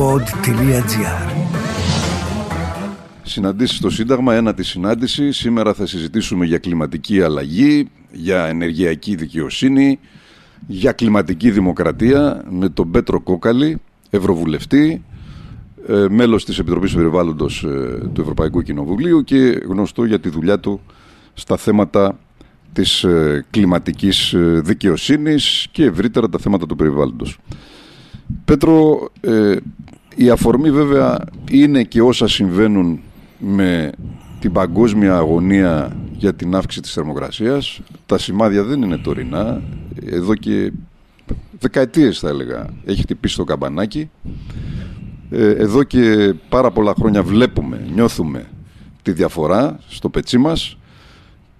pod.gr Συναντήσεις στο Σύνταγμα, ένα τη συνάντηση. Σήμερα θα συζητήσουμε για κλιματική αλλαγή, για ενεργειακή δικαιοσύνη, για κλιματική δημοκρατία με τον Πέτρο Κόκαλη, Ευρωβουλευτή, ε, μέλος της Επιτροπής Περιβάλλοντος ε, του Ευρωπαϊκού Κοινοβουλίου και γνωστό για τη δουλειά του στα θέματα της ε, κλιματικής δικαιοσύνης και ευρύτερα τα θέματα του περιβάλλοντος. Πέτρο, η αφορμή βέβαια είναι και όσα συμβαίνουν με την παγκόσμια αγωνία για την αύξηση της θερμοκρασίας. Τα σημάδια δεν είναι τωρινά. Εδώ και δεκαετίες θα έλεγα έχει χτυπήσει το καμπανάκι. Ε, εδώ και πάρα πολλά χρόνια βλέπουμε, νιώθουμε τη διαφορά στο πετσί μας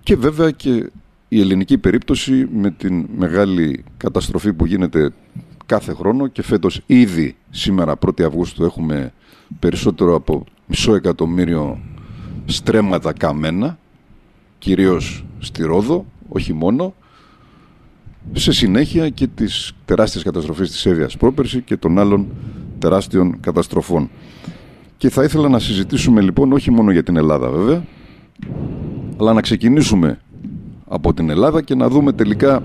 και βέβαια και η ελληνική περίπτωση με την μεγάλη καταστροφή που γίνεται κάθε χρόνο και φέτος ήδη σήμερα 1η Αυγούστου έχουμε περισσότερο από μισό εκατομμύριο στρέμματα καμένα κυρίως στη Ρόδο, όχι μόνο σε συνέχεια και τις τεράστιες καταστροφές της Εύβοιας πρόπερση και των άλλων τεράστιων καταστροφών. Και θα ήθελα να συζητήσουμε λοιπόν όχι μόνο για την Ελλάδα βέβαια, αλλά να ξεκινήσουμε από την Ελλάδα και να δούμε τελικά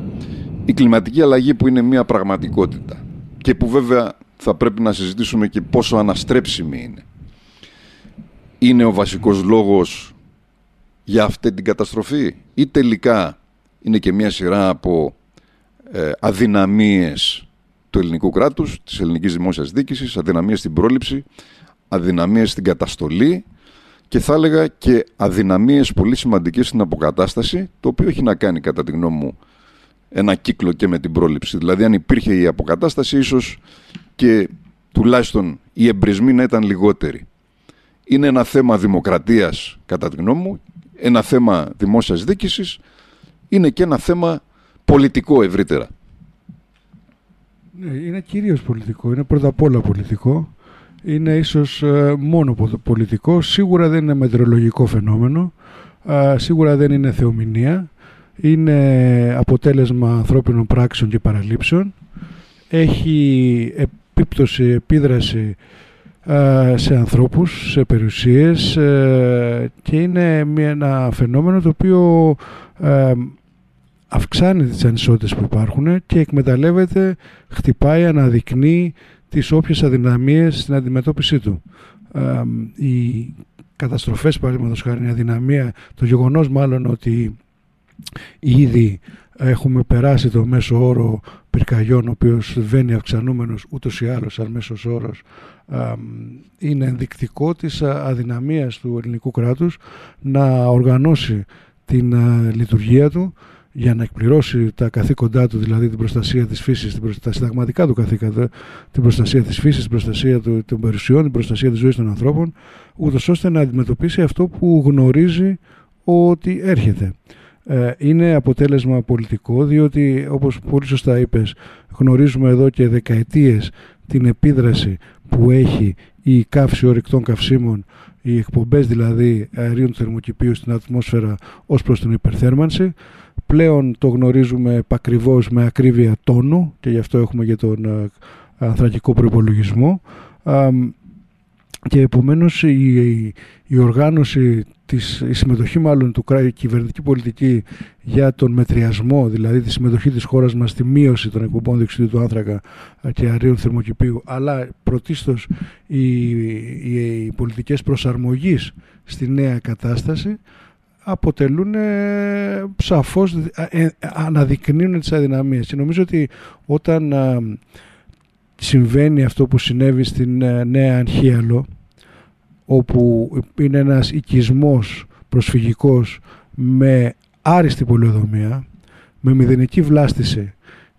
η κλιματική αλλαγή που είναι μια πραγματικότητα και που βέβαια θα πρέπει να συζητήσουμε και πόσο αναστρέψιμη είναι. Είναι ο βασικός λόγος για αυτή την καταστροφή ή τελικά είναι και μια σειρά από ε, αδυναμίες του ελληνικού κράτους, της ελληνικής δημόσιας δίκησης, αδυναμίες στην πρόληψη, αδυναμίες στην καταστολή και θα έλεγα και αδυναμίες πολύ σημαντικές στην αποκατάσταση, το οποίο έχει να κάνει κατά τη γνώμη μου ένα κύκλο και με την πρόληψη. Δηλαδή αν υπήρχε η αποκατάσταση ίσως και τουλάχιστον οι εμπρισμοί να ήταν λιγότεροι. Είναι ένα θέμα δημοκρατίας κατά τη γνώμη μου, ένα θέμα δημόσιας δίκησης, είναι και ένα θέμα πολιτικό ευρύτερα. Ναι, είναι κυρίως πολιτικό, είναι πρώτα απ' όλα πολιτικό. Είναι ίσως ε, μόνο πολιτικό, σίγουρα δεν είναι μετρολογικό φαινόμενο, σίγουρα δεν είναι θεομηνία, είναι αποτέλεσμα ανθρώπινων πράξεων και παραλήψεων, έχει επίπτωση, επίδραση σε ανθρώπους, σε περιουσίες ε, και είναι μια, ένα φαινόμενο το οποίο ε, αυξάνει τις ανισότητες που υπάρχουν και εκμεταλλεύεται, χτυπάει, αναδεικνύει τις όποιες αδυναμίες στην αντιμετώπιση του. οι καταστροφές, παραδείγματος χάρη, η αδυναμία, το γεγονός μάλλον ότι ήδη έχουμε περάσει το μέσο όρο πυρκαγιών, ο οποίος βαίνει αυξανούμενος ούτως ή άλλως σαν μέσος όρος, είναι ενδεικτικό της αδυναμίας του ελληνικού κράτους να οργανώσει την λειτουργία του για να εκπληρώσει τα καθήκοντά του, δηλαδή την προστασία της φύσης, τα συνταγματικά του καθήκοντα, την προστασία της φύσης, την προστασία των περιουσιών, την προστασία της ζωής των ανθρώπων, ούτως ώστε να αντιμετωπίσει αυτό που γνωρίζει ότι έρχεται. Ε, είναι αποτέλεσμα πολιτικό, διότι όπως πολύ σωστά είπες, γνωρίζουμε εδώ και δεκαετίες την επίδραση που έχει η καύση ορυκτών καυσίμων, οι εκπομπές δηλαδή αερίων του θερμοκηπίου στην ατμόσφαιρα ως προς την υπερθέρμανση. Πλέον το γνωρίζουμε επακριβώς με ακρίβεια τόνου και γι' αυτό έχουμε και τον ε, ανθρακικό προπολογισμό και επομένως η, η, οργάνωση της, η συμμετοχή μάλλον του η κυβερνητική πολιτική για τον μετριασμό, δηλαδή τη συμμετοχή της χώρας μας στη μείωση των εκπομπών διοξιδίου του άνθρακα και αερίων θερμοκηπίου αλλά πρωτίστως οι, οι, οι πολιτικές προσαρμογής στη νέα κατάσταση αποτελούν ε, σαφώς, ε, ε, αναδεικνύουν τις αδυναμίες. Και νομίζω ότι όταν συμβαίνει αυτό που συνέβη στην Νέα Ανχίαλο, όπου είναι ένας οικισμός προσφυγικός με άριστη πολεοδομία, με μηδενική βλάστηση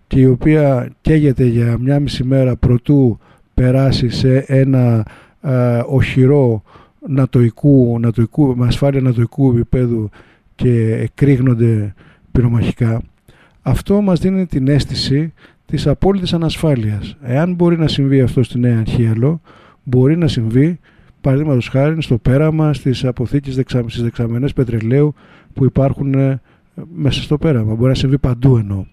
και η οποία καίγεται για μια μισή μέρα προτού περάσει σε ένα οχυρό νατοικού, νατοικού, με ασφάλεια νατοικού επίπεδου και εκρήγνονται πυρομαχικά, αυτό μας δίνει την αίσθηση της απόλυτης ανασφάλειας. Εάν μπορεί να συμβεί αυτό στη Νέα Αρχίαλο, μπορεί να συμβεί παραδείγματος χάρη στο πέραμα, στις αποθήκες δεξα, στις δεξαμενές πετρελαίου που υπάρχουν ε, μέσα στο πέραμα. Μπορεί να συμβεί παντού εννοώ.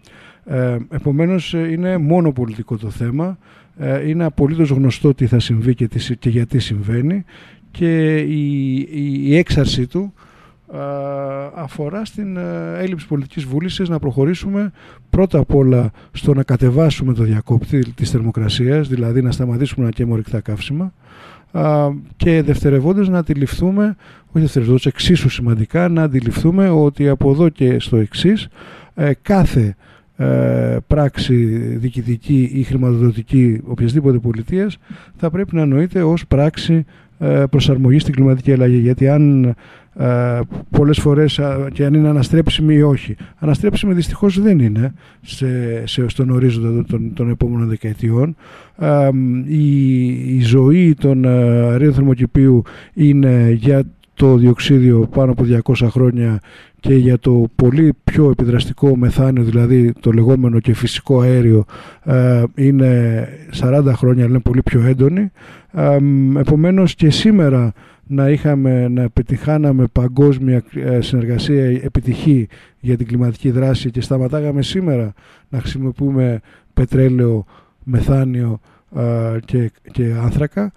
Ε, επομένως είναι μόνο πολιτικό το θέμα, ε, είναι απολύτως γνωστό τι θα συμβεί και, τι, και γιατί συμβαίνει και η, η, έξαρση του αφορά στην έλλειψη πολιτικής βούλησης να προχωρήσουμε πρώτα απ' όλα στο να κατεβάσουμε το διακόπτη της θερμοκρασίας, δηλαδή να σταματήσουμε να καίμε ορυκτά καύσιμα και δευτερευόντως να αντιληφθούμε, όχι δευτερευόντως, εξίσου σημαντικά, να αντιληφθούμε ότι από εδώ και στο εξής ε, κάθε ε, πράξη διοικητική ή χρηματοδοτική οποιασδήποτε πολιτείας θα πρέπει να νοείται ως πράξη ε, προσαρμογής στην κλιματική αλλαγή. Γιατί αν ε, πολλές φορές και αν είναι αναστρέψιμη ή όχι. Αναστρέψιμη δυστυχώς δεν είναι σε, σε, στον ορίζοντα των, των επόμενων δεκαετιών. Ε, η, η ζωή των αερίων θερμοκηπίου είναι για το διοξίδιο πάνω από 200 χρόνια και για το πολύ πιο επιδραστικό μεθάνιο, δηλαδή το λεγόμενο και φυσικό αέριο, είναι 40 χρόνια, αλλά είναι πολύ πιο έντονη. Επομένως και σήμερα να, είχαμε, να πετυχάναμε παγκόσμια ε, συνεργασία επιτυχή για την κλιματική δράση και σταματάγαμε σήμερα να χρησιμοποιούμε πετρέλαιο, μεθάνιο και, και άνθρακα.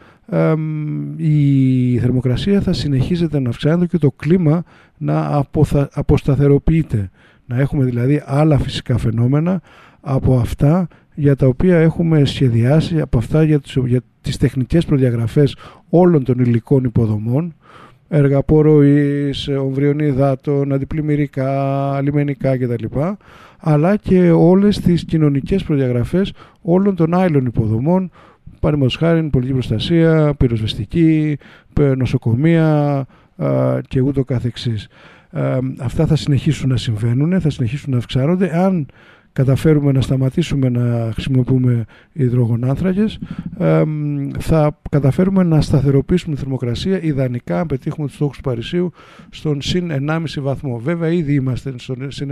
Η θερμοκρασία θα συνεχίζεται να αυξάνεται και το κλίμα να αποσταθεροποιείται. Να έχουμε δηλαδή άλλα φυσικά φαινόμενα από αυτά για τα οποία έχουμε σχεδιάσει από αυτά για τις, για τις τεχνικές προδιαγραφές όλων των υλικών υποδομών έργα ποροής, ομβριών υδάτων, αντιπλημμυρικά, λιμενικά κτλ. αλλά και όλες τις κοινωνικές προδιαγραφές όλων των άλλων υποδομών παραδείγματος χάρη πολιτική προστασία, πυροσβεστική, νοσοκομεία και ούτω καθεξής. Αυτά θα συνεχίσουν να συμβαίνουν, θα συνεχίσουν να αυξάνονται αν καταφέρουμε να σταματήσουμε να χρησιμοποιούμε υδρογονάνθρακες θα καταφέρουμε να σταθεροποιήσουμε τη θερμοκρασία ιδανικά αν πετύχουμε τους στόχους του Παρισίου στον συν 1,5 βαθμό. Βέβαια ήδη είμαστε στον συν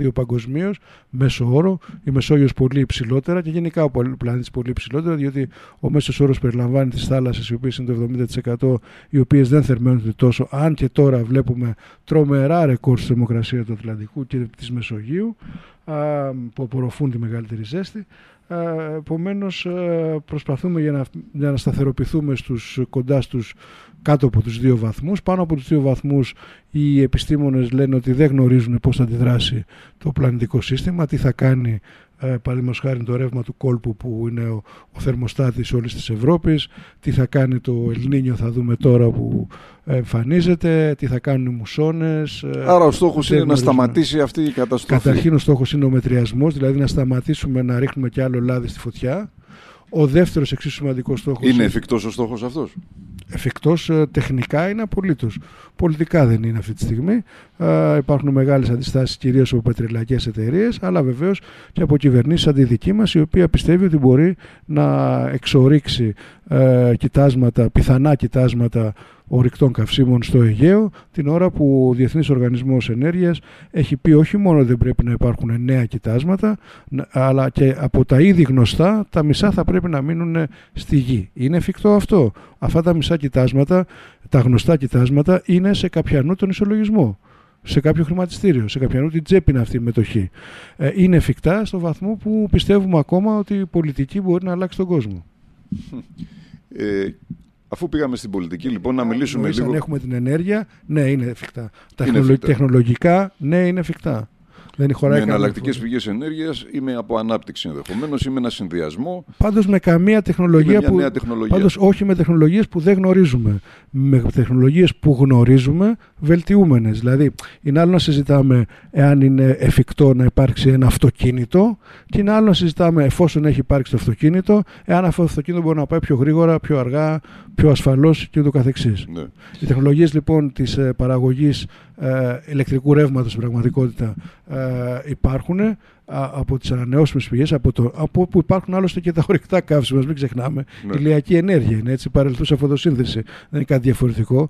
1,2 παγκοσμίως μέσο όρο, η Μεσόγειος πολύ υψηλότερα και γενικά ο πλανήτης πολύ υψηλότερα διότι ο μέσος όρος περιλαμβάνει τις θάλασσες οι οποίες είναι το 70% οι οποίες δεν θερμαίνονται τόσο αν και τώρα βλέπουμε τρομερά ρεκόρ στη θερμοκρασία του Ατλαντικού και της Μεσογείου που απορροφούν τη μεγαλύτερη ζέστη. Επομένως, προσπαθούμε για να, για να σταθεροποιηθούμε στους, κοντά στους κάτω από τους δύο βαθμούς. Πάνω από τους δύο βαθμούς οι επιστήμονες λένε ότι δεν γνωρίζουν πώς θα αντιδράσει το πλανητικό σύστημα, τι θα κάνει ε, παραδείγματος χάρη το ρεύμα του κόλπου που είναι ο, ο θερμοστάτης όλης της Ευρώπης, τι θα κάνει το Ελληνίνιο θα δούμε τώρα που εμφανίζεται, τι θα κάνουν οι μουσώνες. Ε, Άρα ο στόχος είναι να σταματήσει αυτή η καταστροφή. Καταρχήν ο στόχος είναι ο μετριασμός, δηλαδή να σταματήσουμε να ρίχνουμε κι άλλο λάδι στη φωτιά. Ο δεύτερος εξίσου σημαντικός στόχος... Είναι εφικτός ο στόχος αυτός; Εφικτός ε, τεχνικά είναι απολύτως. Πολιτικά δεν είναι αυτή τη στιγμή. Ε, υπάρχουν μεγάλες αντιστάσεις κυρίως από πετρελαϊκές εταιρείες, αλλά βεβαίως και από κυβερνήσεις σαν τη δική μας, η οποία πιστεύει ότι μπορεί να εξορίξει ε, κοιτάσματα, πιθανά κοιτάσματα ορυκτών καυσίμων στο Αιγαίο, την ώρα που ο Διεθνής Οργανισμός Ενέργειας έχει πει όχι μόνο δεν πρέπει να υπάρχουν νέα κοιτάσματα, αλλά και από τα ήδη γνωστά τα μισά θα πρέπει να μείνουν στη γη. Είναι εφικτό αυτό; Αυτά τα μισά κοιτάσματα, τα γνωστά κοιτάσματα, είναι σε καπιανού τον ισολογισμό σε κάποιο χρηματιστήριο, σε καπιανού την τσέπη είναι αυτή η μετοχή. Ε, είναι εφικτά στο βαθμό που πιστεύουμε ακόμα ότι η πολιτική μπορεί να αλλάξει τον κόσμο. Ε, Αφού πήγαμε στην πολιτική, λοιπόν, να μιλήσουμε λίγο. Αν έχουμε την ενέργεια, ναι, είναι εφικτά. Τεχνολογικά, ναι, είναι εφικτά. Δεν χωράει με εναλλακτικές πηγές ενέργειας ή με από ανάπτυξη ενδεχομένως ή με ένα συνδυασμό. Πάντως με καμία τεχνολογία που. Πάντως όχι με τεχνολογίες που δεν γνωρίζουμε. Με τεχνολογίες που γνωρίζουμε βελτιούμενες. Δηλαδή, είναι άλλο να συζητάμε εάν είναι εφικτό να υπάρξει ένα αυτοκίνητο και είναι άλλο να συζητάμε εφόσον έχει υπάρξει το αυτοκίνητο, εάν αυτό το αυτοκίνητο μπορεί να πάει πιο γρήγορα, πιο αργά, πιο ασφαλώς και ούτω καθεξής. Ναι. Οι τεχνολογίες λοιπόν της ε, παραγωγής ε, ηλεκτρικού ρεύματος στην πραγματικότητα ε, υπάρχουν από τις ανανεώσιμες πηγές, από, το, από όπου υπάρχουν άλλωστε και τα ορυκτά καύσιμα, μην ξεχνάμε. Ναι. Ηλιακή ενέργεια είναι έτσι, παρελθούσα φωτοσύνθεση. Δεν είναι κάτι διαφορετικό.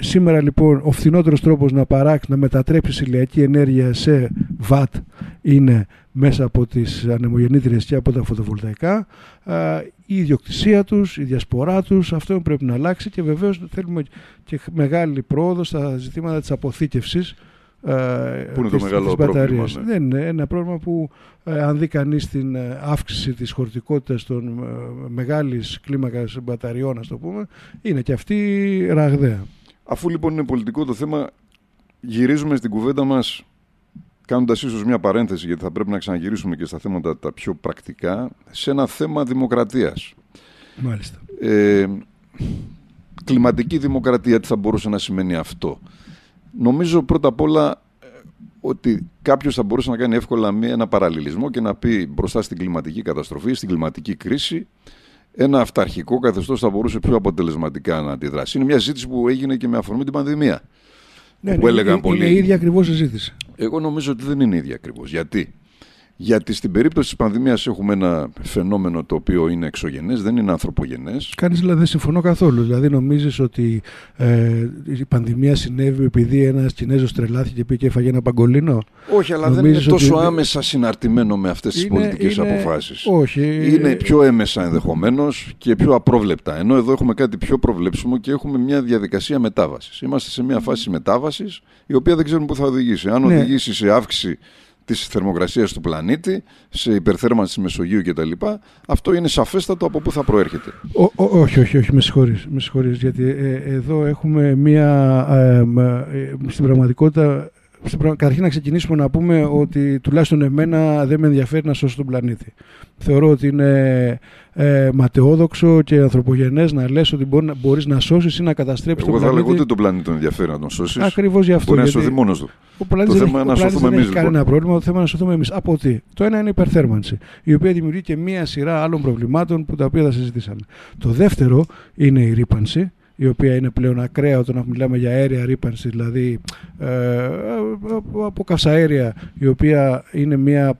Σήμερα λοιπόν ο φθηνότερος τρόπος να παράξει, να μετατρέψεις ηλιακή ενέργεια σε βατ είναι μέσα από τις ανεμογεννήτριες και από τα φωτοβολταϊκά. Η ιδιοκτησία τους, η διασπορά τους, αυτό πρέπει να αλλάξει και βεβαίως θέλουμε και μεγάλη πρόοδο στα ζητήματα της αποθήκευσης Πού είναι το μεγάλο πρόβλημα. Ναι. Δεν είναι ένα πρόβλημα που αν δει κανείς την αύξηση της χωρητικότητας των μεγάλης κλίμακας μπαταριών, ας το πούμε, είναι και αυτή ραγδαία. Αφού λοιπόν είναι πολιτικό το θέμα, γυρίζουμε στην κουβέντα μας κάνοντας ίσως μια παρένθεση, γιατί θα πρέπει να ξαναγυρίσουμε και στα θέματα τα πιο πρακτικά, σε ένα θέμα δημοκρατίας. Μάλιστα. Ε, κλιματική δημοκρατία, τι θα μπορούσε να σημαίνει αυτό; Νομίζω πρώτα απ' όλα ε, ότι κάποιος θα μπορούσε να κάνει εύκολα ένα παραλληλισμό και να πει μπροστά στην κλιματική καταστροφή, στην κλιματική κρίση, ένα αυταρχικό καθεστώς θα μπορούσε πιο αποτελεσματικά να αντιδράσει. Είναι μια ζήτηση που έγινε και με αφορμή την πανδημία. Ναι, που ναι, έλεγαν είναι, είναι η ίδια ακριβώς συζήτηση. Εγώ νομίζω ότι δεν είναι η ίδια ακριβώς. Γιατί; Γιατί στην περίπτωση της πανδημίας έχουμε ένα φαινόμενο το οποίο είναι εξωγενές, δεν είναι ανθρωπογενές. Κάνει δηλαδή δεν συμφωνώ καθόλου. Δηλαδή νομίζεις ότι ε, η πανδημία συνέβη επειδή ένας Κινέζος τρελάθηκε και πήγε και έφαγε ένα παγκολίνο; Όχι, αλλά δεν είναι τόσο άμεσα συναρτημένο με αυτές τις πολιτικές αποφάσεις. Όχι. Είναι πιο έμεσα ενδεχομένως και πιο απρόβλεπτα. Ενώ εδώ έχουμε κάτι πιο προβλέψιμο και έχουμε μια διαδικασία μετάβασης. Είμαστε σε μια φάση μετάβασης η οποία δεν ξέρουμε πού θα οδηγήσει. Αν ναι. οδηγήσει σε αύξηση της θερμοκρασίας του πλανήτη, σε υπερθέρμανση της Μεσογείου κτλ. Αυτό είναι σαφέστατο από πού θα προέρχεται. όχι, όχι, όχι, με συγχωρείς, με συγχωρείς γιατί ε, εδώ έχουμε μία, ε, ε, στην πραγματικότητα Καταρχήν να ξεκινήσουμε να πούμε ότι τουλάχιστον εμένα δεν με ενδιαφέρει να σώσω τον πλανήτη. Θεωρώ ότι είναι ε, ματαιόδοξο και ανθρωπογενές να λες ότι μπορεί, μπορείς να σώσεις ή να καταστρέψεις τον πλανήτη. Εγώ θα λέγω ότι τον πλανήτη τον ενδιαφέρει να τον σώσεις. Ακριβώς γι' αυτό. Μπορεί να σωθεί μόνος του. Ο πλανήτης το θέμα είναι να σωθούμε εμείς. Δεν έχει κανένα λοιπόν. πρόβλημα, το θέμα είναι να σωθούμε εμείς. Από τι; Το ένα είναι η υπερθέρμανση, η οποία δημιουργεί και μία σειρά άλλων προβλημάτων που τα οποία θα συζητήσαμε. Το δεύτερο είναι η ρήπανση η οποία είναι πλέον ακραία όταν μιλάμε για αέρια ρήπανσης, δηλαδή ε, από καυσαέρια, η οποία είναι μια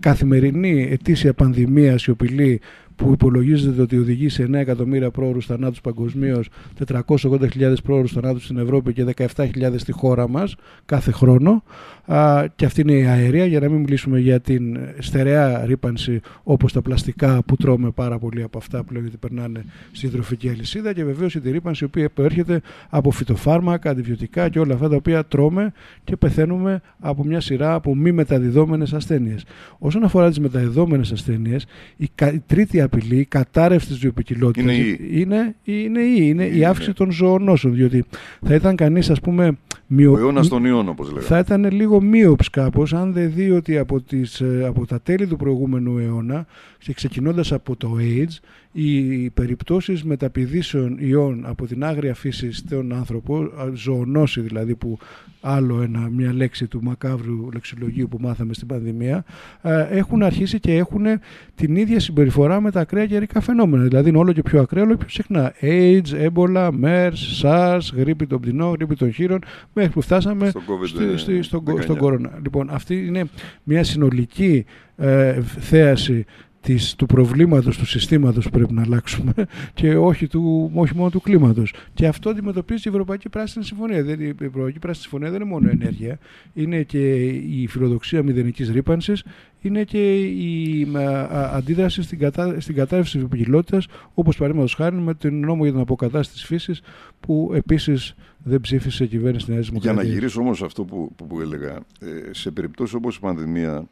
καθημερινή ετήσια πανδημία σιωπηλή που υπολογίζεται ότι οδηγεί σε 9 εκατομμύρια πρόωρους θανάτους παγκοσμίως, 480.000 πρόωρους θανάτους στην Ευρώπη και 17.000 στη χώρα μας κάθε χρόνο. Α, και αυτή είναι η αερία, για να μην μιλήσουμε για την στερεά ρήπανση όπως τα πλαστικά που τρώμε πάρα πολύ από αυτά που λέγεται περνάνε στη τροφική αλυσίδα και βεβαίως η ρήπανση η οποία προέρχεται από φυτοφάρμακα, αντιβιωτικά και όλα αυτά τα οποία τρώμε και πεθαίνουμε από μια σειρά από μη μεταδιδόμενες ασθένειες. Όσον αφορά τις μεταδιδόμενες ασθένειες, η τρίτη απειλή κατάρρευση της βιοπικιλότητα είναι, είναι, είναι, η, είναι η αύξηση των ζωονόσων. Διότι θα ήταν κανείς, ας πούμε. Μειο... Ο αιώνας των ιών, όπως λέγαμε. Θα ήταν λίγο μείωψ κάπως, αν δεν δει ότι από, τις, ε, από τα τέλη του προηγούμενου αιώνα, ξεκινώντας από το AIDS, οι περιπτώσεις μεταπηδήσεων ιών από την άγρια φύση στον άνθρωπο, ζωονόση δηλαδή που άλλο ένα, μια λέξη του μακάβρου λεξιλογίου που μάθαμε στην πανδημία, έχουν αρχίσει και έχουν την ίδια συμπεριφορά με τα ακραία καιρικά φαινόμενα. Δηλαδή είναι όλο και πιο ακραία, όλο και πιο συχνά. AIDS, έμπολα, MERS, SARS, γρήπη των πτηνών, γρήπη των χείρων, μέχρι που φτάσαμε στο στον κορώνα. Λοιπόν, αυτή είναι μια συνολική ε, θέαση της, του προβλήματος του συστήματος που πρέπει να αλλάξουμε και όχι, του, όχι μόνο του κλίματος. Και αυτό αντιμετωπίζει η Ευρωπαϊκή Πράσινη Συμφωνία. Δεν, η Ευρωπαϊκή Πράσινη Συμφωνία δεν είναι μόνο ενέργεια, είναι και η φιλοδοξία μηδενικής ρήπανσης, είναι και η αντίδραση στην, κατά, στην κατάρρευση της βιοποικιλότητας, όπως παραδείγματος χάρη με τον νόμο για την αποκατάσταση της φύσης, που επίσης δεν ψήφισε η κυβέρνηση της Νέας Δημοκρατίας. Για να γυρίσω όμως αυτό που, που, που έλεγα, ε, σε περιπτώσεις όπως η πανδημία,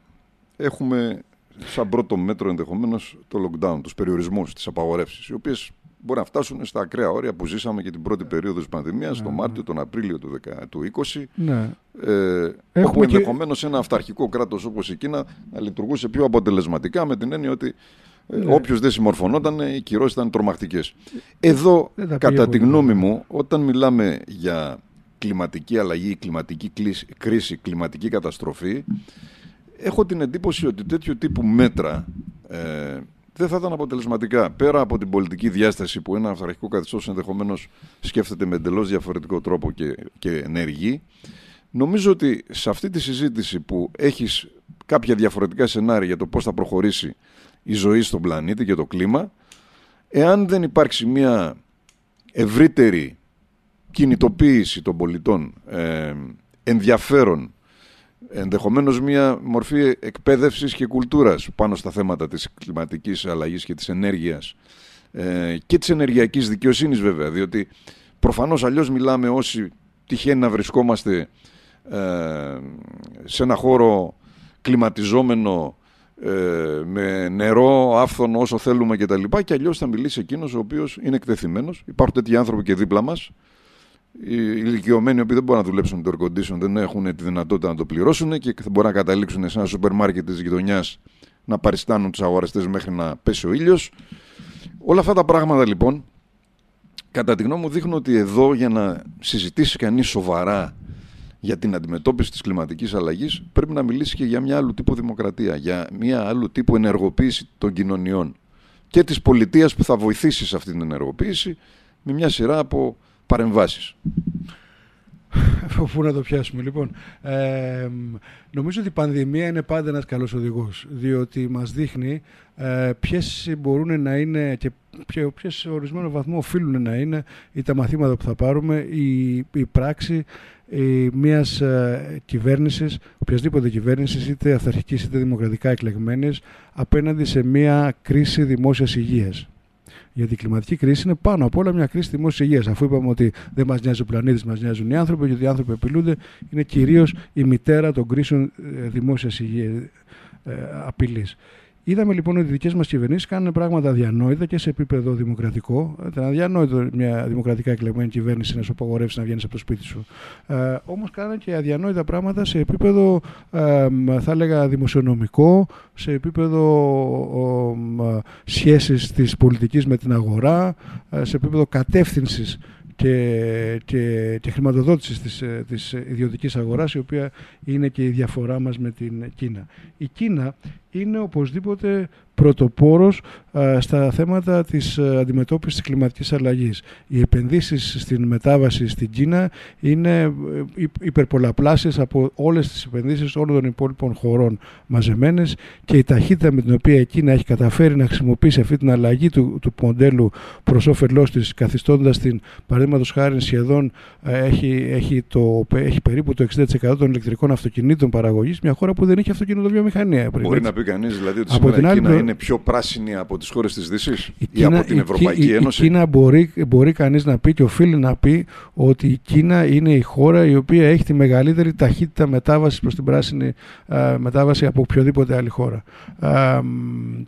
έχουμε σαν πρώτο μέτρο ενδεχομένως το lockdown, τους περιορισμούς, τι απαγορεύσει, οι οποίες μπορεί να φτάσουν στα ακραία όρια που ζήσαμε και την πρώτη περίοδο της πανδημίας, ναι, τον ναι. Μάρτιο, τον Απρίλιο του, 2020. Ναι. Ε, όπου ενδεχομένω και... ένα αυταρχικό κράτος όπως η Κίνα να λειτουργούσε πιο αποτελεσματικά με την έννοια ότι ε, ναι. όποιος δεν συμμορφωνόταν, οι κυρώσεις ήταν τρομακτικές. Εδώ, κατά τη γνώμη μου, όταν μιλάμε για κλιματική αλλαγή, κλιματική κρίση, κλιματική καταστροφή, έχω την εντύπωση ότι τέτοιο τύπου μέτρα ε, δεν θα ήταν αποτελεσματικά. Πέρα από την πολιτική διάσταση που ένα αυταρχικό καθεστώς ενδεχομένως σκέφτεται με εντελώς διαφορετικό τρόπο και, και ενεργεί, νομίζω ότι σε αυτή τη συζήτηση που έχεις κάποια διαφορετικά σενάρια για το πώς θα προχωρήσει η ζωή στον πλανήτη και το κλίμα, εάν δεν υπάρξει μια ευρύτερη κινητοποίηση των πολιτών, ε, ενδιαφέρον ενδεχομένως μια μορφή εκπαίδευσης και κουλτούρας πάνω στα θέματα της κλιματικής αλλαγής και της ενέργειας ε, και της ενεργειακής δικαιοσύνης βέβαια, διότι προφανώς αλλιώς μιλάμε όσοι τυχαίνει να βρισκόμαστε σε ένα χώρο κλιματιζόμενο ε, με νερό, άφθονο όσο θέλουμε κτλ. Και, και αλλιώς θα μιλήσει εκείνος ο οποίος είναι εκτεθειμένος. Υπάρχουν τέτοιοι άνθρωποι και δίπλα μας. Οι ηλικιωμένοι οποίοι δεν μπορούν να δουλέψουν το air condition, δεν έχουν τη δυνατότητα να το πληρώσουν και θα μπορούν να καταλήξουν σε ένα σούπερ μάρκετ της γειτονιάς να παριστάνουν τους αγοραστές μέχρι να πέσει ο ήλιος. Όλα αυτά τα πράγματα λοιπόν, κατά τη γνώμη μου, δείχνουν ότι εδώ για να συζητήσει κανείς σοβαρά για την αντιμετώπιση της κλιματικής αλλαγής πρέπει να μιλήσει και για μια άλλου τύπου δημοκρατία, για μια άλλου τύπου ενεργοποίηση των κοινωνιών και της πολιτείας που θα βοηθήσει σε αυτή την ενεργοποίηση με μια σειρά από παρεμβάσεις. Πού να το πιάσουμε λοιπόν. Ε, νομίζω ότι η πανδημία είναι πάντα ένας καλός οδηγός, διότι μας δείχνει ε, ποιες μπορούν να είναι και ποιες σε ορισμένο βαθμό οφείλουν να είναι ή τα μαθήματα που θα πάρουμε, η, η πράξη η, μιας ε, κυβέρνησης, οποιασδήποτε κυβέρνησης, είτε αυταρχικής είτε δημοκρατικά εκλεγμένης, απέναντι σε μια κρίση δημόσιας υγείας. Γιατί η κλιματική κρίση είναι πάνω απ' όλα μια κρίση δημόσιας υγείας. Αφού είπαμε ότι δεν μας νοιάζει ο πλανήτης, μας νοιάζουν οι άνθρωποι, γιατί οι άνθρωποι επιλούνται, είναι κυρίως η μητέρα των κρίσεων ε, δημόσιας υγείας ε, απειλής. Είδαμε λοιπόν ότι οι δικές μας κυβερνήσεις κάνουν πράγματα αδιανόητα και σε επίπεδο δημοκρατικό. Ήταν αδιανόητο μια δημοκρατικά εκλεγμένη κυβέρνηση να σου απαγορεύσει να βγαίνεις από το σπίτι σου. Ε, Όμως κάνανε και αδιανόητα πράγματα σε επίπεδο, ε, θα έλεγα, δημοσιονομικό, σε επίπεδο ε, σχέσης της πολιτικής με την αγορά, ε, σε επίπεδο κατεύθυνσης και, και, και χρηματοδότησης της, ε, της ιδιωτικής αγοράς η οποία είναι και η διαφορά μας με την Κίνα. Η Κίνα είναι οπωσδήποτε πρωτοπόρος στα θέματα της α, αντιμετώπισης της κλιματικής αλλαγής. Οι επενδύσεις στην μετάβαση στην Κίνα είναι ε, υπερπολαπλάσιες από όλες τις επενδύσεις όλων των υπόλοιπων χωρών μαζεμένες και η ταχύτητα με την οποία η Κίνα έχει καταφέρει να χρησιμοποιήσει αυτή την αλλαγή του, του μοντέλου προς όφελός της καθιστώντας την παραδείγματος χάρη σχεδόν έχει, έχει, το, έχει περίπου το 60% των ηλεκτρικών αυτοκινήτων παραγωγής μια χώρα που δεν έχει αυτοκινητοβιομηχανία. Μπορεί να πει κανείς δηλαδή ότι από σήμερα η Κίνα είναι πιο πράσινη από τις χώρες της Δύσης ή από την Ευρωπαϊκή η, Ένωση; Η Κίνα μπορεί, μπορεί κανείς να πει και οφείλει να πει ότι η Κίνα είναι η χώρα η οποία έχει τη μεγαλύτερη ταχύτητα μετάβασης προς την πράσινη α, μετάβαση από οποιοδήποτε άλλη χώρα. Α,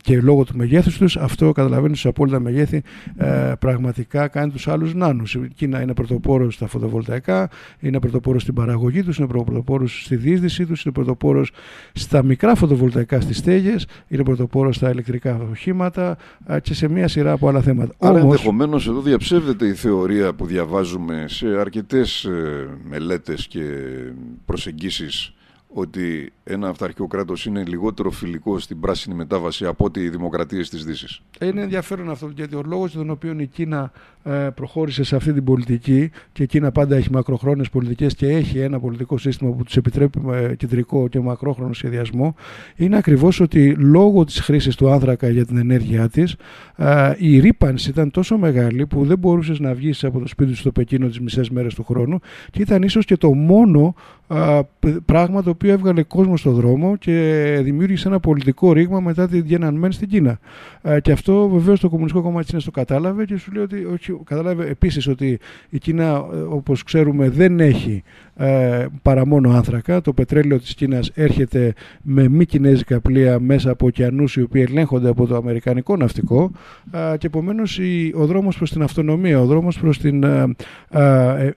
και λόγω του μεγέθους τους, αυτό καταλαβαίνεις τους απόλυτα μεγέθη, α, πραγματικά κάνει τους άλλους νάνους. Η Κίνα είναι πρωτοπόρος στα φωτοβολταϊκά, είναι πρωτοπόρος στην παραγωγή τους, είναι πρωτοπόρος στη διείσδυσή τους, είναι πρωτοπόρος στα μικρά φωτοβολταϊκά στις στέγες, είναι πρωτοπόρος στα ηλεκτρικά οχήματα και σε μια σειρά από άλλα θέματα. Άρα Όμως... ενδεχομένως εδώ διαψεύδεται η θεωρία που διαβάζουμε σε αρκετές ε, μελέτες και προσεγγίσεις ότι ένα αυταρχικό κράτο είναι λιγότερο φιλικό στην πράσινη μετάβαση από ότι οι δημοκρατίες της Δύσης. Είναι ενδιαφέρον αυτό, γιατί ο λόγος τον οποίο η Κίνα ε, προχώρησε σε αυτή την πολιτική και η Κίνα πάντα έχει μακροχρόνιες πολιτικές και έχει ένα πολιτικό σύστημα που τους επιτρέπει με κεντρικό και μακρόχρονο σχεδιασμό, είναι ακριβώς ότι λόγω της χρήσης του άνθρακα για την ενέργειά της, ε, η ρήπανση ήταν τόσο μεγάλη που δεν μπορούσες να βγεις από το σπίτι σου στο Πεκίνο τις μισές μέρες του χρόνου και ήταν ίσως και το μόνο πράγμα το οποίο έβγαλε κόσμο στον δρόμο και δημιούργησε ένα πολιτικό ρήγμα μετά την Tiananmen στην Κίνα. Και αυτό βεβαίως το Κομμουνιστικό Κόμμα της Κίνας το κατάλαβε και σου λέει ότι. Όχι, κατάλαβε επίσης ότι η Κίνα, ε, όπως ξέρουμε, δεν έχει ε, παρά μόνο άνθρακα. Το πετρέλαιο της Κίνας έρχεται με μη κινέζικα πλοία μέσα από ωκεανούς οι οποίοι ελέγχονται από το αμερικανικό ναυτικό ε, και επομένως ο δρόμος προς την αυτονομία, ο δρόμος προς την ε, ε,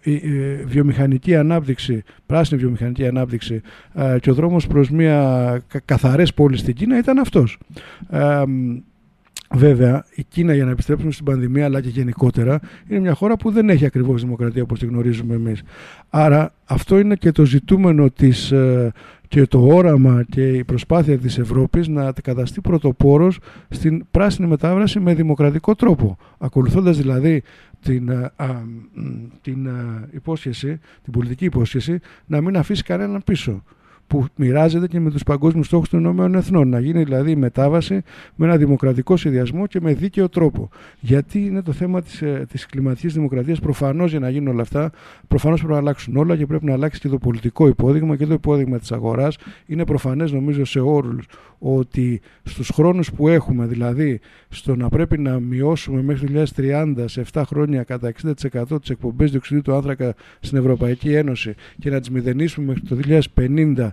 βιομηχανική ανάπτυξη, πράσινη βιομηχανική ανάπτυξη και ο δρόμος προς μια καθαρές πόλεις στην Κίνα ήταν αυτός. Βέβαια, η Κίνα για να επιστρέψουμε στην πανδημία αλλά και γενικότερα είναι μια χώρα που δεν έχει ακριβώς δημοκρατία όπως τη γνωρίζουμε εμείς. Άρα αυτό είναι και το ζητούμενο της, ε, και το όραμα και η προσπάθεια της Ευρώπης να καταστεί πρωτοπόρος στην πράσινη μετάβαση με δημοκρατικό τρόπο. Ακολουθώντας δηλαδή την, ε, την ε, υπόσχεση, την πολιτική υπόσχεση να μην αφήσει κανέναν πίσω που μοιράζεται και με τους παγκόσμιους στόχους των ΗΕ. Να γίνει δηλαδή η μετάβαση με ένα δημοκρατικό σχεδιασμό και με δίκαιο τρόπο. Γιατί είναι το θέμα της της ε, κλιματικής δημοκρατίας. Προφανώς για να γίνουν όλα αυτά, προφανώς πρέπει να αλλάξουν όλα και πρέπει να αλλάξει και το πολιτικό υπόδειγμα και το υπόδειγμα της αγοράς. Είναι προφανές νομίζω σε όλους ότι στους χρόνους που έχουμε, δηλαδή στο να πρέπει να μειώσουμε μέχρι το 2030 σε 7 χρόνια κατά 60% τις εκπομπές διοξιδίου του άνθρακα στην Ευρωπαϊκή Ένωση και να τις μηδενίσουμε μέχρι το 2050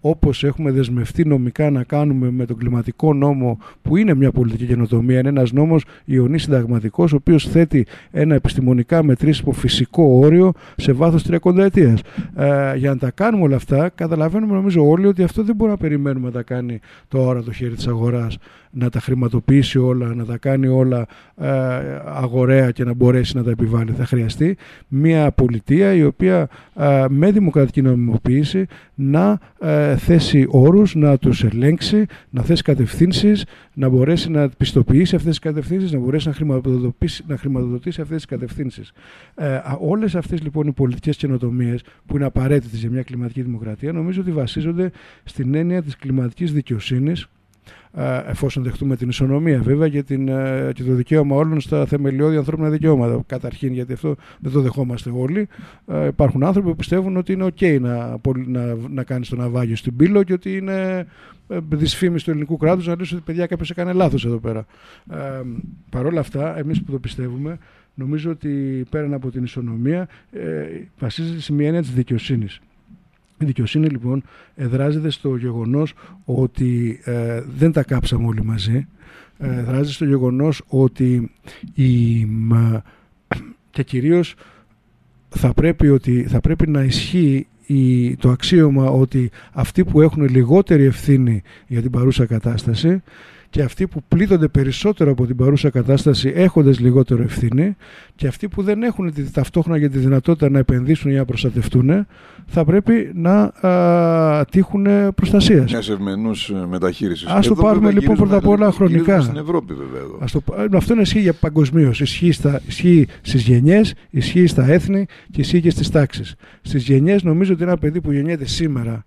όπως έχουμε δεσμευτεί νομικά να κάνουμε με τον κλιματικό νόμο που είναι μια πολιτική καινοτομία, είναι ένας νόμος ιονή συνταγματικός, ο οποίος θέτει ένα επιστημονικά μετρήσιμο φυσικό όριο σε βάθος 30 ετίας. Ε, για να τα κάνουμε όλα αυτά καταλαβαίνουμε νομίζω όλοι ότι αυτό δεν μπορούμε να περιμένουμε να τα κάνει τώρα το χέρι της αγοράς να τα χρηματοποιήσει όλα, να τα κάνει όλα ε, αγοραία και να μπορέσει να τα επιβάλλει. Θα χρειαστεί μια πολιτεία η οποία ε, με δημοκρατική νομιμοποίηση να ε, θέσει όρους, να τους ελέγξει, να θέσει κατευθύνσεις, να μπορέσει να πιστοποιήσει αυτές τις κατευθύνσεις, να μπορέσει να χρηματοδοτήσει, να χρηματοδοτήσει αυτές τις κατευθύνσεις. Ε, όλες αυτές λοιπόν οι πολιτικές καινοτομίες που είναι απαραίτητες για μια κλιματική δημοκρατία νομίζω ότι βασίζονται στην έννοια της κλιματικής δικαιοσύνης εφόσον δεχτούμε την ισονομία βέβαια και, την, και το δικαίωμα όλων στα θεμελιώδη ανθρώπινα δικαιώματα. Καταρχήν, γιατί αυτό δεν το δεχόμαστε όλοι. Υπάρχουν άνθρωποι που πιστεύουν ότι είναι OK να, να, να κάνεις το ναυάγιο στην πύλο και ότι είναι ε, δυσφήμιση του ελληνικού κράτου να λύσει ότι παιδιά κάποιος έκανε λάθος εδώ πέρα. Ε, Παρ' όλα αυτά, εμείς που το πιστεύουμε, νομίζω ότι πέραν από την ισονομία ε, βασίζεται σε μια έννοια της δικαιοσύνης. Η δικαιοσύνη λοιπόν εδράζεται στο γεγονός ότι ε, δεν τα κάψαμε όλοι μαζί. Ε, εδράζεται στο γεγονός ότι η, και κυρίως θα πρέπει, ότι, θα πρέπει να ισχύει η, το αξίωμα ότι αυτοί που έχουν λιγότερη ευθύνη για την παρούσα κατάσταση και αυτοί που πλήττονται περισσότερο από την παρούσα κατάσταση έχοντας λιγότερο ευθύνη και αυτοί που δεν έχουν τη, ταυτόχρονα για τη δυνατότητα να επενδύσουν ή να προστατευτούν θα πρέπει να α, τύχουν προστασίας. Μιας ευμενούς μεταχείρισης. Α το πάρουμε λοιπόν πρώτα απ' όλα χρονικά. Στην Ευρώπη, βέβαια. Εδώ. Ας το, αυτό είναι ισχύει για παγκοσμίως. Ισχύει, στα, ισχύει στις γενιές, ισχύει στα έθνη και ισχύει και στις τάξεις. Στις γενιές νομίζω ότι ένα παιδί που γεννιέται σήμερα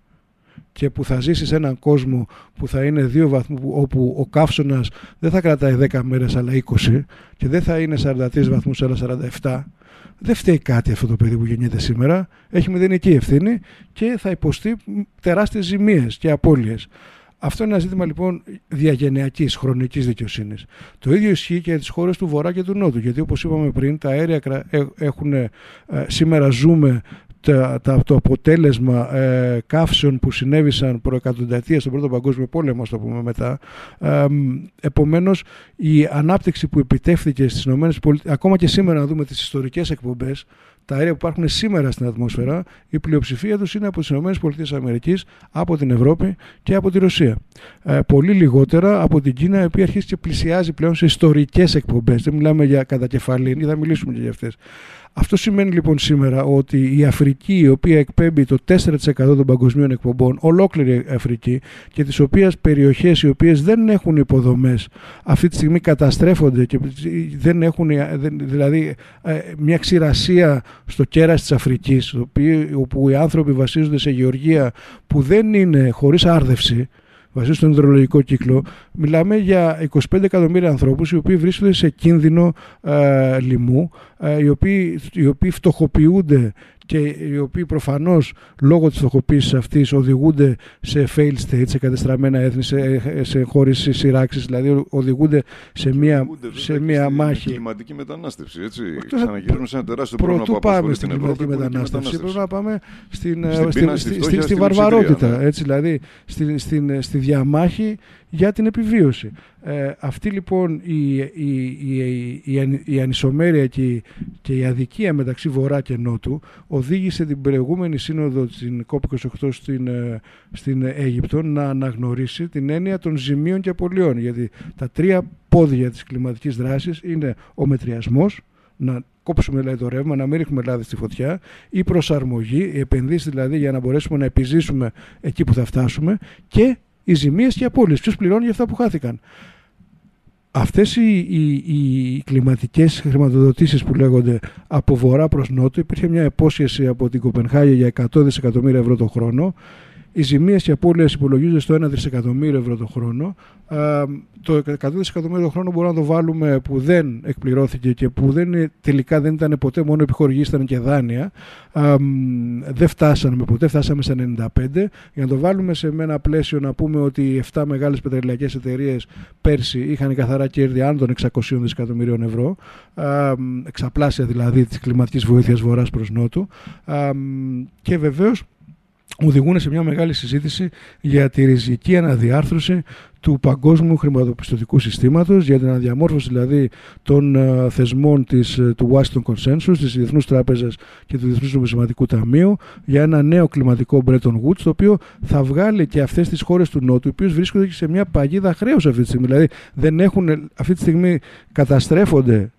και που θα ζήσεις σε έναν κόσμο που θα είναι δύο βαθμού όπου ο καύσωνας δεν θα κρατάει 10 μέρες αλλά 20 και δεν θα είναι 43 βαθμούς αλλά 47 δεν φταίει κάτι αυτό το παιδί που γεννιέται σήμερα έχει μηδενική ευθύνη και θα υποστεί τεράστιες ζημίες και απώλειες αυτό είναι ένα ζήτημα λοιπόν διαγενειακής χρονικής δικαιοσύνης. Το ίδιο ισχύει και για τις χώρες του Βορρά και του Νότου. Γιατί όπως είπαμε πριν, τα αέρια ε, έχουν, ε, σήμερα ζούμε το αποτέλεσμα ε, καύσεων που συνέβησαν προεκατονταετία στον Πρώτο Παγκόσμιο Πόλεμο, το πούμε μετά. Ε, επομένως, η ανάπτυξη που επιτεύχθηκε στις ΗΠΑ, ακόμα και σήμερα να δούμε τις ιστορικές εκπομπές, τα αέρια που υπάρχουν σήμερα στην ατμόσφαιρα, η πλειοψηφία τους είναι από τις ΗΠΑ, από την Ευρώπη και από τη Ρωσία. Ε, πολύ λιγότερα από την Κίνα, η οποία αρχίζει και πλησιάζει πλέον σε ιστορικές εκπομπές. Δεν μιλάμε για κατακεφαλήν, θα μιλήσουμε και για αυτές. Αυτό σημαίνει λοιπόν σήμερα ότι η Αφρική, η οποία εκπέμπει το 4% των παγκοσμίων εκπομπών, ολόκληρη Αφρική, και τις οποίες περιοχές οι οποίες δεν έχουν υποδομές αυτή τη στιγμή καταστρέφονται και δεν έχουν, δηλαδή ε, μια ξηρασία στο κέρας της Αφρικής, όπου οι άνθρωποι βασίζονται σε γεωργία που δεν είναι χωρίς άρδευση, βασίζονται στον υδρολογικό κύκλο, μιλάμε για 25 εκατομμύρια ανθρώπους οι οποίοι βρίσκονται σε κίνδυνο ε, λοιμού, ε, οι, οποίοι, οι οποίοι φτωχοποιούνται και οι οποίοι προφανώς λόγω της φτωχοποίηση αυτής οδηγούνται σε fail states, σε κατεστραμμένα έθνη, σε, σε χώρε σειράξεις, δηλαδή οδηγούνται σε μία, σε μία μάχη. κλιματική μετανάστευση, έτσι. Ξαναγυρίζουμε σε ένα τεράστιο πρόβλημα που πάμε στην κλιματική μετανάστευση. Πρέπει να πάμε στην, στην, στη, στη, στη, βαρβαρότητα, ναι. έτσι, δηλαδή στη, στην, στη διαμάχη για την επιβίωση. Ε, αυτή λοιπόν η, η, η, η, η ανισομέρεια και, και η αδικία μεταξύ Βορρά και Νότου οδήγησε την προηγούμενη σύνοδο στην COP28 στην, ε, στην Αίγυπτο να αναγνωρίσει την έννοια των ζημίων και απολειών γιατί τα τρία πόδια της κλιματικής δράσης είναι ο μετριασμός, να κόψουμε δηλαδή το ρεύμα, να μην ρίχνουμε λάδι στη φωτιά, η προσαρμογή, οι επενδύσεις δηλαδή για να μπορέσουμε να επιζήσουμε εκεί που θα φτάσουμε και οι ζημίες και οι απώλειε. Ποιος πληρώνει για αυτά που χάθηκαν. Αυτές οι, οι, οι κλιματικές χρηματοδοτήσεις που λέγονται από βορρά προς νότο υπήρχε μια επόσχεση από την Κοπενχάγη για 100 δισεκατομμύρια ευρώ το χρόνο Οι ζημίες και απώλειες υπολογίζονται στο 1 δισεκατομμύριο ευρώ το χρόνο. Το 100 δισεκατομμύριο το χρόνο μπορούμε να το βάλουμε που δεν εκπληρώθηκε και που δεν, τελικά δεν ήταν ποτέ μόνο επιχορηγήσεις, ήταν και δάνεια. Δεν φτάσαμε ποτέ, φτάσαμε στα 95. Για να το βάλουμε σε ένα πλαίσιο να πούμε ότι οι 7 μεγάλες πετρελαϊκές εταιρείες πέρσι είχαν καθαρά κέρδη άνω των 600 δισεκατομμυρίων ευρώ. Εξαπλάσια δηλαδή της κλιματικής βοήθειας βορράς προς νότου. Και βεβαίως οδηγούν σε μια μεγάλη συζήτηση για τη ριζική αναδιάρθρωση του παγκόσμιου χρηματοπιστωτικού συστήματος, για την αναδιαμόρφωση δηλαδή των uh, θεσμών της, uh, του Washington Consensus, της Διεθνούς Τράπεζας και του Διεθνούς Νομισματικού Ταμείου, για ένα νέο κλιματικό Bretton Woods, το οποίο θα βγάλει και αυτές τις χώρες του Νότου, οι οποίες βρίσκονται και σε μια παγίδα χρέους αυτή τη στιγμή. Δηλαδή δεν έχουν, αυτή τη στιγμή καταστρέφονται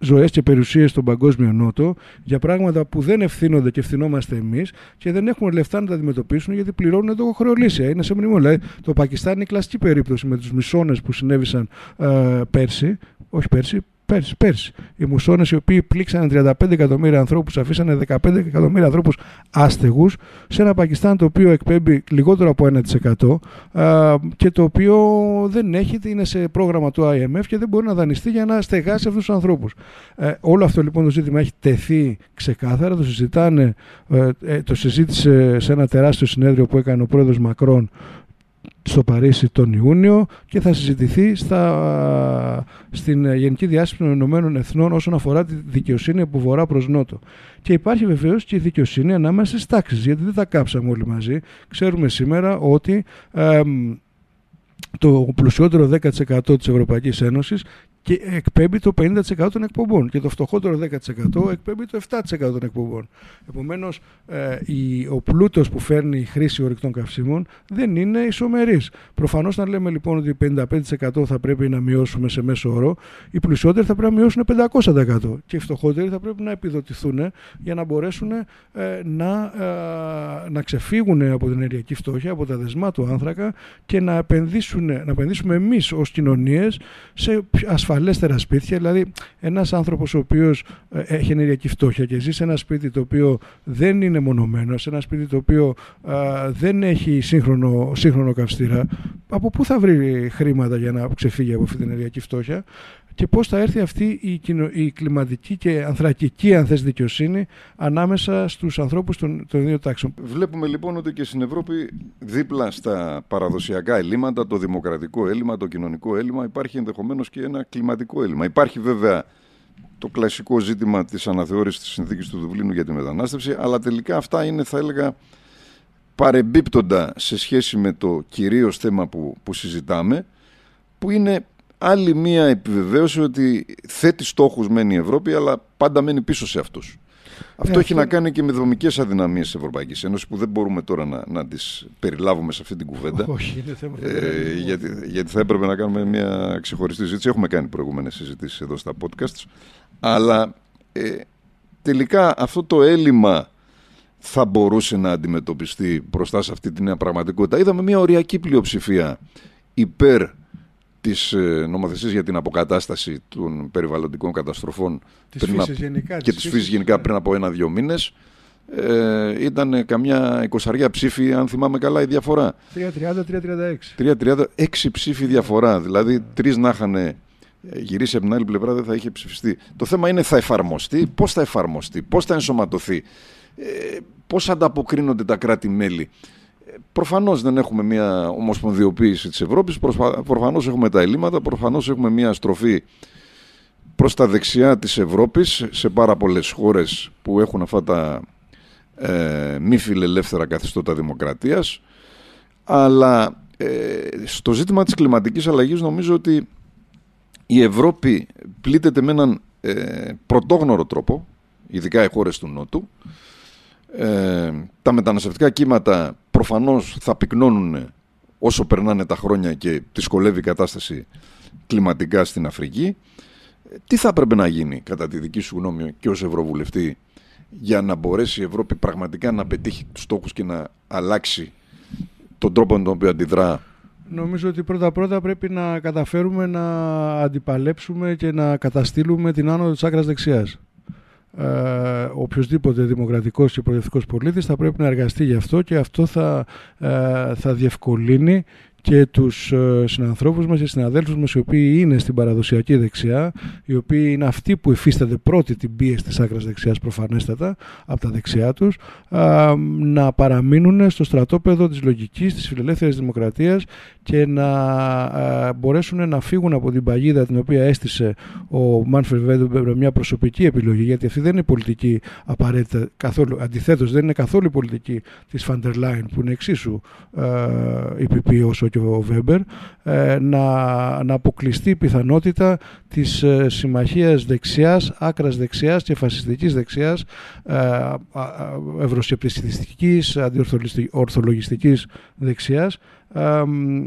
ζωές και περιουσίες στον παγκόσμιο νότο για πράγματα που δεν ευθύνονται και ευθυνόμαστε εμείς και δεν έχουμε λεφτά να τα αντιμετωπίσουν γιατί πληρώνουν εδώ χρεολύσια. Είναι σε μνημόνιο. Δηλαδή, το Πακιστάν είναι η κλασική περίπτωση με τους μισώνες που συνέβησαν ε, πέρσι, όχι πέρσι, Πέρσι, πέρσι. Οι μουσώνε οι οποίοι πλήξαν 35 εκατομμύρια ανθρώπους, αφήσανε 15 εκατομμύρια ανθρώπους άστεγους σε ένα Πακιστάν το οποίο εκπέμπει λιγότερο από 1% και το οποίο δεν έχει, είναι σε πρόγραμμα του IMF και δεν μπορεί να δανειστεί για να στεγάσει αυτούς τους ανθρώπους. Ε, όλο αυτό λοιπόν το ζήτημα έχει τεθεί ξεκάθαρα, το συζητάνε, ε, ε, το συζήτησε σε ένα τεράστιο συνέδριο που έκανε ο πρόεδρος Μακρόν στο Παρίσι τον Ιούνιο και θα συζητηθεί στα, στην Γενική Διάσκεψη των Ηνωμένων Εθνών όσον αφορά τη δικαιοσύνη από βορρά προς νότο. Και υπάρχει βεβαίως και η δικαιοσύνη ανάμεσα στις τάξεις, γιατί δεν τα κάψαμε όλοι μαζί. Ξέρουμε σήμερα ότι το πλουσιότερο 10% της Ευρωπαϊκής Ένωσης και εκπέμπει το 50% των εκπομπών και το φτωχότερο 10% εκπέμπει το 7% των εκπομπών. Επομένως, ε, ο πλούτος που φέρνει η χρήση ορυκτών καυσίμων δεν είναι ισομερής. Προφανώς, να λέμε λοιπόν ότι 55% θα πρέπει να μειώσουμε σε μέσο όρο, οι πλουσιότεροι θα πρέπει να μειώσουν 500% και οι φτωχότεροι θα πρέπει να επιδοτηθούν για να μπορέσουν ε, να, ε, να ξεφύγουν από την ενεργειακή φτώχεια, από τα δεσμά του άνθρακα και να, επενδύσουν, να επενδύσουμε εμείς ως κοινωνίες σε ασφαλέστερα σπίτια. Δηλαδή, ένας άνθρωπος ο οποίος ε, έχει ενεργειακή φτώχεια και ζει σε ένα σπίτι το οποίο δεν είναι μονομένος, σε ένα σπίτι το οποίο δεν έχει σύγχρονο, σύγχρονο καυστήρα, από πού θα βρει χρήματα για να ξεφύγει από αυτή την ενεργειακή φτώχεια; Και πώς θα έρθει αυτή η, η κλιματική και ανθρακική αν θες δικαιοσύνη ανάμεσα στους ανθρώπους των, των δύο τάξεων. Βλέπουμε λοιπόν ότι και στην Ευρώπη δίπλα στα παραδοσιακά ελλείμματα, το δημοκρατικό έλλειμμα, το κοινωνικό έλλειμμα υπάρχει ενδεχομένως και ένα κλιματικό έλλειμμα. Υπάρχει βέβαια το κλασικό ζήτημα της αναθεώρησης της συνθήκης του Δουβλίνου για τη μετανάστευση αλλά τελικά αυτά είναι θα έλεγα παρεμπίπτοντα σε σχέση με το κυρίως θέμα που, που συζητάμε που είναι άλλη μία επιβεβαίωση ότι θέτει στόχους μεν η Ευρώπη, αλλά πάντα μένει πίσω σε αυτούς. Αυτό έχει να κάνει και με δομικές αδυναμίες της Ευρωπαϊκής Ένωσης που δεν μπορούμε τώρα να, να τις περιλάβουμε σε αυτή την κουβέντα. Όχι, είναι θέμα. Ε, γιατί, γιατί θα έπρεπε να κάνουμε μια ξεχωριστή συζήτηση. Έχουμε κάνει προηγούμενες συζητήσεις εδώ στα podcasts. Αλλά ε, τελικά αυτό το έλλειμμα θα μπορούσε να αντιμετωπιστεί μπροστά σε αυτή τη νέα πραγματικότητα. Είδαμε μια οριακή πλειοψηφία υπέρ της ε, νομοθεσίας για την αποκατάσταση των περιβαλλοντικών καταστροφών της πριν φύσης γενικά, και της φύσης γενικά πριν από ένα-δύο μήνες. Ε, ήταν καμιά εικοσαριά ψήφοι αν θυμάμαι καλά η διαφορά. 3-30-3-36 3-30, έξι. Ψήφοι διαφορά. Δηλαδή τρεις να είχαν ε, γυρίσει από την άλλη πλευρά δεν θα είχε ψηφιστεί. Το θέμα είναι θα εφαρμοστεί, πώς θα εφαρμοστεί πώς θα ενσωματωθεί ε, πώς ανταποκρίνονται τα κράτη-μέλη Προφανώς δεν έχουμε μια ομοσπονδιοποίηση της Ευρώπης, προφανώς έχουμε τα ελλείμματα, προφανώς έχουμε μια στροφή προς τα δεξιά της Ευρώπης σε πάρα πολλές χώρες που έχουν αυτά τα ε, μη φιλελεύθερα καθεστώτα δημοκρατίας. Αλλά ε, στο ζήτημα της κλιματικής αλλαγής νομίζω ότι η Ευρώπη πλήττεται με έναν ε, πρωτόγνωρο τρόπο ειδικά οι χώρες του Νότου. Ε, τα μεταναστευτικά κύματα προφανώς θα πυκνώνουν όσο περνάνε τα χρόνια και δυσκολεύει η κατάσταση κλιματικά στην Αφρική. Τι θα πρέπει να γίνει κατά τη δική σου γνώμη και ως Ευρωβουλευτή για να μπορέσει η Ευρώπη πραγματικά να πετύχει τους στόχους και να αλλάξει τον τρόπο με τον οποίο αντιδρά; Νομίζω ότι πρώτα-πρώτα πρέπει να καταφέρουμε να αντιπαλέψουμε και να καταστήλουμε την άνοδο της άκρας δεξιάς. Ε, οποιοδήποτε δημοκρατικός και προοδευτικός πολίτης θα πρέπει να εργαστεί γι' αυτό και αυτό θα, ε, θα διευκολύνει και τους ε, συνανθρώπους μας και συναδέλφους μας οι οποίοι είναι στην παραδοσιακή δεξιά, οι οποίοι είναι αυτοί που υφίστανται πρώτη την πίεση της άκρας δεξιάς προφανέστατα από τα δεξιά τους, να παραμείνουν στο στρατόπεδο της λογικής, της φιλελεύθερης δημοκρατίας και να μπορέσουν να φύγουν από την παγίδα την οποία έστησε ο Μάνφερ Βέντεμπερ με μια προσωπική επιλογή, γιατί αυτή δεν είναι πολιτική απαραίτητα καθόλου, αντιθέτως δεν είναι καθόλου η πολιτική της Φαντερ Λάιν που είναι εξίσου ε, όσο και ο Βέμπερ ε, να, να αποκλειστεί η πιθανότητα της ε, συμμαχίας δεξιάς, άκρας δεξιάς και φασιστικής δεξιάς ε, ευρωσκεπτιστικής, αντιορθολογιστικής δεξιάς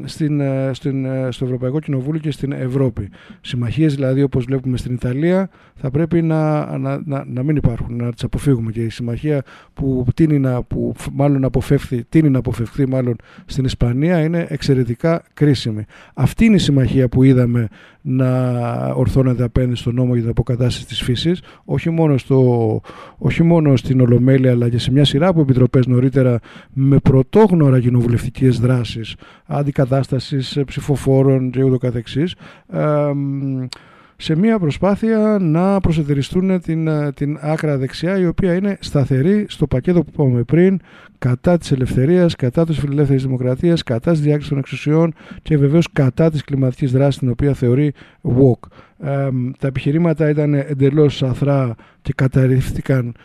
στην, ε, στην, ε, στο Ευρωπαϊκό Κοινοβούλιο και στην Ευρώπη. Συμμαχίες δηλαδή όπως βλέπουμε στην Ιταλία θα πρέπει να, να, να, να μην υπάρχουν, να τις αποφύγουμε και η συμμαχία που, τίνει να, που μάλλον αποφεύθει, τίνει να αποφευχθεί μάλλον στην Ισπανία είναι εξαιρετικά κρίσιμη. Αυτή είναι η συμμαχία που είδαμε να ορθώνεται απέναντι στον νόμο για την αποκατάσταση της φύσης όχι μόνο, στο, όχι μόνο στην Ολομέλεια αλλά και σε μια σειρά από επιτροπές νωρίτερα με πρωτόγνωρα κοινοβουλευτικές δράσεις αντικατάστασης ψηφοφόρων και ούτω καθεξής σε μια προσπάθεια να προσετεριστούν την, την άκρα δεξιά η οποία είναι σταθερή στο πακέτο που είπαμε πριν κατά της ελευθερίας, κατά της φιλελεύθερης δημοκρατίας, κατά της διάκρισης των εξουσιών και βεβαίως κατά της κλιματικής δράσης την οποία θεωρεί walk. τα επιχειρήματα ήταν εντελώς αθρά και καταρριφθήκαν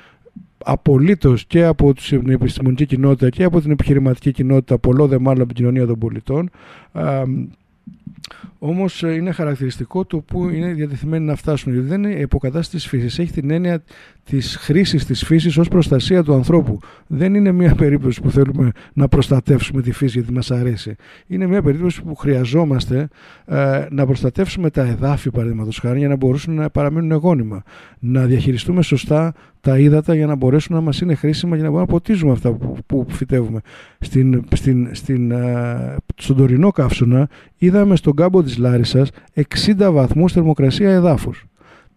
απολύτως και από την επιστημονική κοινότητα και από την επιχειρηματική κοινότητα, πολλό δε μάλλον από την κοινωνία των πολιτών. Όμως ε, είναι χαρακτηριστικό το που είναι διατεθειμένοι να φτάσουν. Γιατί δεν είναι υποκατάστασης τη φύσης. Έχει την έννοια της χρήσης της φύσης ως προστασία του ανθρώπου. Δεν είναι μια περίπτωση που θέλουμε να προστατεύσουμε τη φύση γιατί μας αρέσει. Είναι μια περίπτωση που χρειαζόμαστε ε, να προστατεύσουμε τα εδάφη, παραδείγματος χάρη, για να μπορούσαν να παραμείνουν εγώνυμα. Να διαχειριστούμε σωστά τα ύδατα για να μπορέσουν να μας είναι χρήσιμα για να μπορούμε να ποτίζουμε αυτά που, που φυτεύουμε. Στην, στην, στην, ε, στον τωρινό καύσωνα είδαμε στον κάμπο της Λάρισας 60 βαθμούς θερμοκρασία εδάφους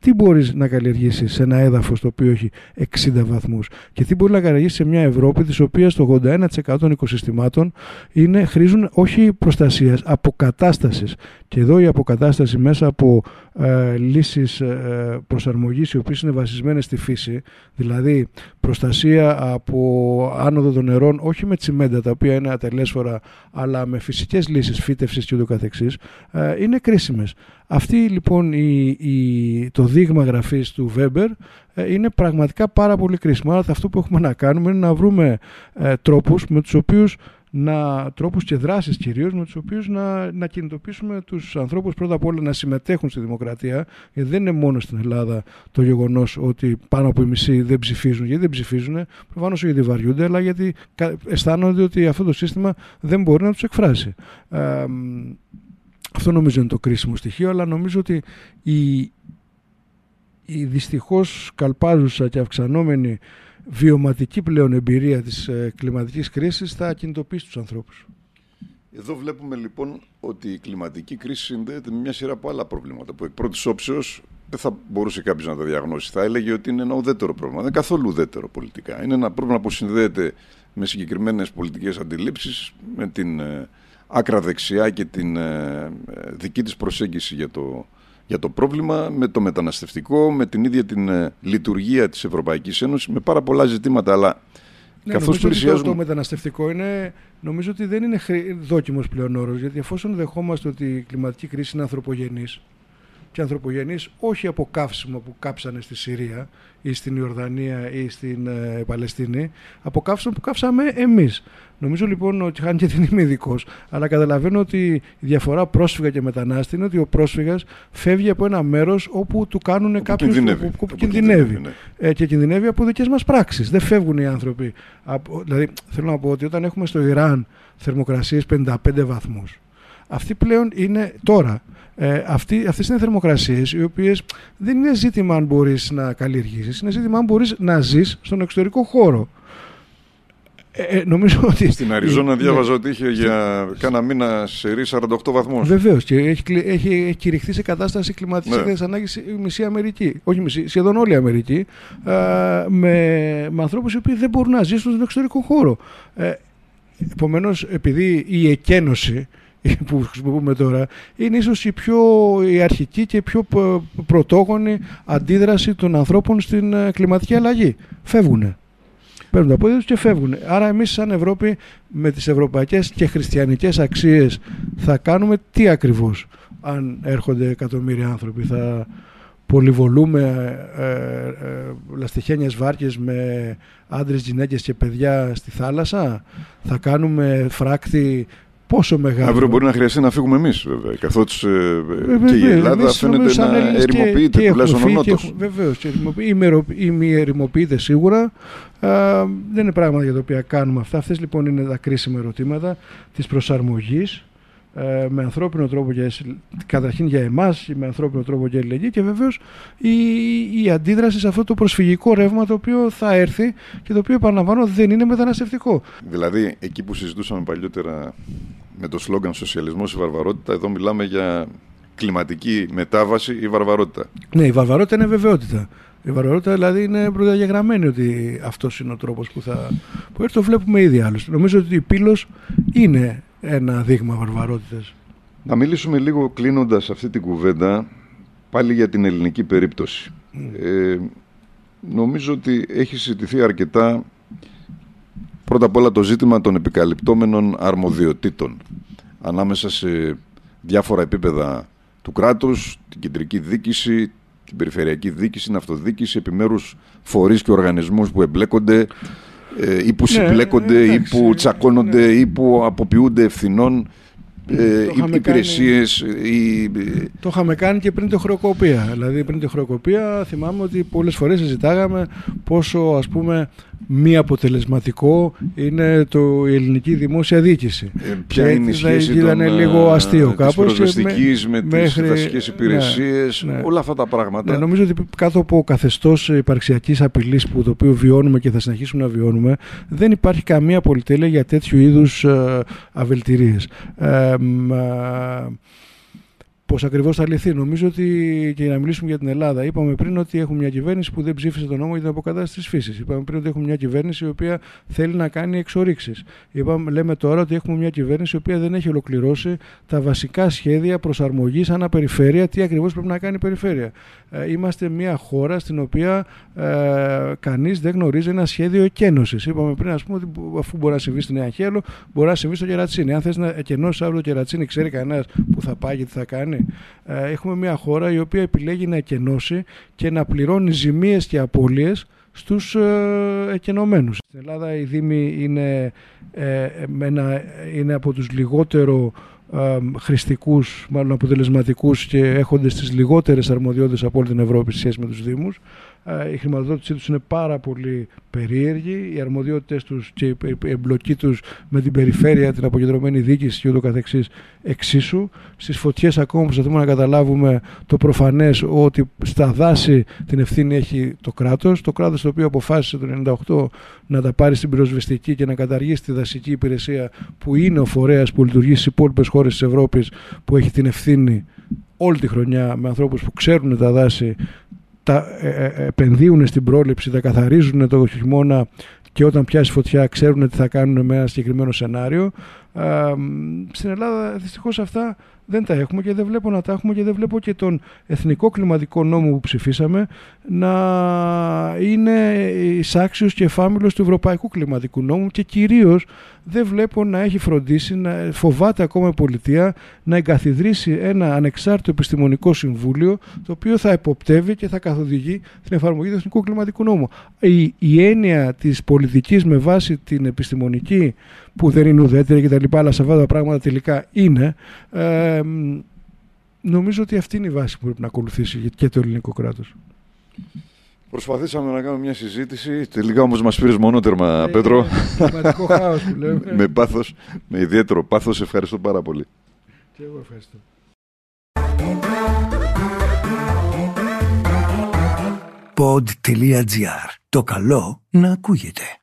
τι μπορείς να καλλιεργήσεις σε ένα έδαφος το οποίο έχει 60 βαθμούς; Και τι μπορεί να καλλιεργήσεις σε μια Ευρώπη της οποίας το 81% των οικοσυστημάτων είναι, χρήζουν όχι προστασίας, αποκατάστασης. Και εδώ η αποκατάσταση μέσα από ε, λύσεις ε, προσαρμογής οι οποίες είναι βασισμένες στη φύση δηλαδή προστασία από άνοδο των νερών όχι με τσιμέντα τα οποία είναι ατελέσφορα αλλά με φυσικές λύσεις φύτευσης και ούτω καθεξής ε, είναι κρίσιμες. Αυτή λοιπόν η, η, το δείγμα γραφής του Βέμπερ ε, είναι πραγματικά πάρα πολύ κρίσιμο. Άρα αυτό που έχουμε να κάνουμε είναι να βρούμε ε, τρόπους με τους οποίους να, τρόπους και δράσεις κυρίως με τους οποίους να, να κινητοποιήσουμε τους ανθρώπους πρώτα απ' όλα να συμμετέχουν στη δημοκρατία γιατί δεν είναι μόνο στην Ελλάδα το γεγονός ότι πάνω από οι μισοί δεν ψηφίζουν γιατί δεν ψηφίζουν προφανώς γιατί βαριούνται αλλά γιατί αισθάνονται ότι αυτό το σύστημα δεν μπορεί να τους εκφράσει. Ε, αυτό νομίζω είναι το κρίσιμο στοιχείο, αλλά νομίζω ότι η, η δυστυχώς καλπάζουσα και αυξανόμενη βιωματική πλέον εμπειρία της ε, κλιματικής κρίσης θα κινητοποιήσει τους ανθρώπους. Εδώ βλέπουμε λοιπόν ότι η κλιματική κρίση συνδέεται με μια σειρά από άλλα προβλήματα που εκ πρώτης όψεως δεν θα μπορούσε κάποιος να τα διαγνώσει. Θα έλεγε ότι είναι ένα ουδέτερο πρόβλημα. Δεν είναι καθόλου ουδέτερο πολιτικά. Είναι ένα πρόβλημα που συνδέεται με συγκεκριμένες πολιτικές αντιλήψεις, με την ε, άκρα δεξιά και την ε, δική της προσέγγιση για το, για το πρόβλημα, με το μεταναστευτικό, με την ίδια την ε, λειτουργία της Ευρωπαϊκής Ένωσης, με πάρα πολλά ζητήματα, αλλά ναι, καθώς πλησιάζουμε... Το μεταναστευτικό είναι, νομίζω ότι δεν είναι δόκιμος πλέον όρος, γιατί εφόσον δεχόμαστε ότι η κλιματική κρίση είναι ανθρωπογενής, και ανθρωπογενείς όχι από καύσιμο που κάψανε στη Συρία ή στην Ιορδανία ή στην ε, Παλαιστίνη, από καύσιμο που κάψαμε εμείς. Νομίζω λοιπόν ότι χάνει και δεν είμαι ειδικός, αλλά καταλαβαίνω ότι η διαφορά πρόσφυγα και μετανάστη είναι ότι ο πρόσφυγας φεύγει από ένα μέρος όπου του κάνουν κάποιους. Κινδυνεύει. Που, κινδυνεύει. Ναι. Ε, και κινδυνεύει από δικές μας πράξεις. Δεν φεύγουν οι άνθρωποι. Από, δηλαδή, θέλω να πω ότι όταν έχουμε στο Ιράν θερμοκρασίες 55 βαθμούς, αυτή πλέον είναι τώρα. Ε, αυτοί, αυτές είναι θερμοκρασίες οι οποίες δεν είναι ζήτημα αν μπορείς να καλλιεργήσεις, είναι ζήτημα αν μπορείς να ζεις στον εξωτερικό χώρο. Ε, ε, νομίζω ότι... Στην Αριζόνα διάβαζα ότι είχε για κάνα μήνα σε 48 βαθμούς. Βεβαίως και έχει, έχει, έχει κηρυχθεί σε κατάσταση κλιματικής ναι. ανάγκης η μισή Αμερική. Όχι μισή, σχεδόν όλη η Αμερική. Ε, με, με ανθρώπους οι οποίοι δεν μπορούν να ζήσουν στον εξωτερικό χώρο. Ε, Επομένως, επειδή η εκένωση που χρησιμοποιούμε τώρα είναι ίσως η πιο η αρχική και πιο πρωτόγονη αντίδραση των ανθρώπων στην ε, κλιματική αλλαγή. Φεύγουνε. Παίρνουν τα πόδια τους και φεύγουν. Άρα εμείς σαν Ευρώπη με τις ευρωπαϊκές και χριστιανικές αξίες θα κάνουμε τι ακριβώς αν έρχονται εκατομμύρια άνθρωποι. Θα πολυβολούμε ε, ε, λαστιχένιες βάρκες με άντρες, γυναίκες και παιδιά στη θάλασσα. Θα κάνουμε φράκτη πόσο μεγάλο. Αύριο μπορεί να χρειαστεί να φύγουμε εμείς, βέβαια. Καθότι ε, και η Ελλάδα φαίνεται να ερημοποιείται, τουλάχιστον ο Νότο. Βεβαίως. Ημιερημοποιείται σίγουρα. Α, δεν είναι πράγματα για τα οποία κάνουμε αυτά. Αυτές λοιπόν είναι τα κρίσιμα ερωτήματα της προσαρμογής ε, με ανθρώπινο τρόπο για, καταρχήν για εμάς με ανθρώπινο τρόπο για ελληνική και βεβαίως η, η αντίδραση σε αυτό το προσφυγικό ρεύμα το οποίο θα έρθει και το οποίο επαναλαμβάνω δεν είναι μεταναστευτικό. Δηλαδή εκεί που συζητούσαμε παλιότερα με το σλόγκαν σοσιαλισμός ή βαρβαρότητα εδώ μιλάμε για κλιματική μετάβαση ή βαρβαρότητα. Ναι, η βαρβαρότητα είναι βεβαιότητα. Η βαρβαρότητα δηλαδή είναι προδιαγεγραμμένη ότι αυτός είναι ο τρόπος που θα. που έρθει, το βλέπουμε ήδη άλλωστε. Νομίζω ότι η Πύλος είναι ένα δείγμα βαρβαρότητας. Να μιλήσουμε λίγο κλείνοντας αυτή την κουβέντα πάλι για την ελληνική περίπτωση. Ε, νομίζω ότι έχει συζητηθεί αρκετά πρώτα απ' όλα το ζήτημα των επικαλυπτόμενων αρμοδιοτήτων ανάμεσα σε διάφορα επίπεδα του κράτους, την κεντρική δίκηση, την περιφερειακή δίκηση, την αυτοδίκηση, επιμέρους φορείς και οργανισμούς που εμπλέκονται ε, ή που ναι, συμπλέκονται ή που τσακώνονται ναι. ή που αποποιούνται ευθυνών ε, υπηρεσίες. Το είχαμε κάνει και πριν τη χρεοκοπία. Δηλαδή, πριν τη χρεοκοπία, θυμάμαι ότι πολλές φορές συζητάγαμε πόσο ας πούμε μη αποτελεσματικό είναι το, η ελληνική δημόσια διοίκηση. Ε, ποια και είναι η σχέση ήταν των, λίγο ε, αστείο κάπως. Της με, με μέχρι, τις βασικές ναι, υπηρεσίες, ναι, όλα αυτά τα πράγματα. Ναι, νομίζω ότι κάτω από καθεστώς υπαρξιακής απειλής που το οποίο βιώνουμε και θα συνεχίσουμε να βιώνουμε, δεν υπάρχει καμία πολυτέλεια για τέτοιου είδους ε, αβελτηρίες. Ε, πώς ακριβώς θα λυθεί. Νομίζω ότι και να μιλήσουμε για την Ελλάδα, είπαμε πριν ότι έχουμε μια κυβέρνηση που δεν ψήφισε τον νόμο για την αποκατάσταση της φύσης. Είπαμε πριν ότι έχουμε μια κυβέρνηση η οποία θέλει να κάνει εξορίξεις. Λέμε τώρα ότι έχουμε μια κυβέρνηση η οποία δεν έχει ολοκληρώσει τα βασικά σχέδια προσαρμογής ανά περιφέρεια, τι ακριβώς πρέπει να κάνει η περιφέρεια. Ε, είμαστε μια χώρα στην οποία ε, κανείς δεν γνωρίζει ένα σχέδιο εκένωσης. Είπαμε πριν, ας πούμε, ότι αφού μπορεί να συμβεί στην Νέα Χέλο, μπορεί να συμβεί στο Κερατσίνη. Αν θες να εκενώσεις αύριο το Κερατσίνη, ξέρει κανένας που θα πάει και τι θα κάνει; Ε, έχουμε μια χώρα η οποία επιλέγει να εκενώσει και να πληρώνει ζημίες και απώλειες στους ε, εκενωμένους. Στην Ελλάδα η Δήμη είναι, ε, είναι από τους λιγότερο ε, χρηστικούς, μάλλον αποτελεσματικούς και έχονται στις λιγότερες αρμοδιότητες από όλη την Ευρώπη σχέση με τους Δήμους. Ε, η χρηματοδότησή τους είναι πάρα πολύ περίεργη, οι αρμοδιότητες τους και η εμπλοκή τους με την περιφέρεια, την αποκεντρωμένη διοίκηση και ούτω καθεξής εξίσου. Στις φωτιές ακόμα προσπαθούμε να καταλάβουμε το προφανές ότι στα δάση την ευθύνη έχει το κράτος, το κράτος το οποίο αποφάσισε το 1998 να τα πάρει στην πυροσβεστική και να καταργήσει τη δασική υπηρεσία που είναι ο φορέας που λειτουργεί στις υπόλοιπες χώρες της Ευρώπης που έχει την ευθύνη όλη τη χρονιά με ανθρώπους που ξέρουν τα δάση τα ε, ε, επενδύουν στην πρόληψη, τα καθαρίζουν το χειμώνα και όταν πιάσει φωτιά ξέρουν τι θα κάνουν με ένα συγκεκριμένο σενάριο. Στην Ελλάδα δυστυχώς αυτά δεν τα έχουμε και δεν βλέπω να τα έχουμε και δεν βλέπω και τον εθνικό κλιματικό νόμο που ψηφίσαμε να είναι εισάξιος και εφάμιλος του ευρωπαϊκού κλιματικού νόμου και κυρίως δεν βλέπω να έχει φροντίσει, να φοβάται ακόμα η πολιτεία να εγκαθιδρύσει ένα ανεξάρτητο επιστημονικό συμβούλιο το οποίο θα εποπτεύει και θα καθοδηγεί την εφαρμογή του εθνικού κλιματικού νόμου. Η, η έννοια της πολιτικής με βάση την επιστημονική που δεν είναι ουδέτερη κτλ. Αλλά σε αυτά τα πράγματα τελικά είναι. Ε, νομίζω ότι αυτή είναι η βάση που πρέπει να ακολουθήσει και το ελληνικό κράτος. Προσπαθήσαμε να κάνουμε μια συζήτηση. Τελικά όμως μας πήρες μονότερμα, ε, Πέτρο. χάος που λέμε. με πάθος, με ιδιαίτερο πάθος. Ευχαριστώ πάρα πολύ. Και εγώ ευχαριστώ. Pod.gr. Το καλό να ακούγεται.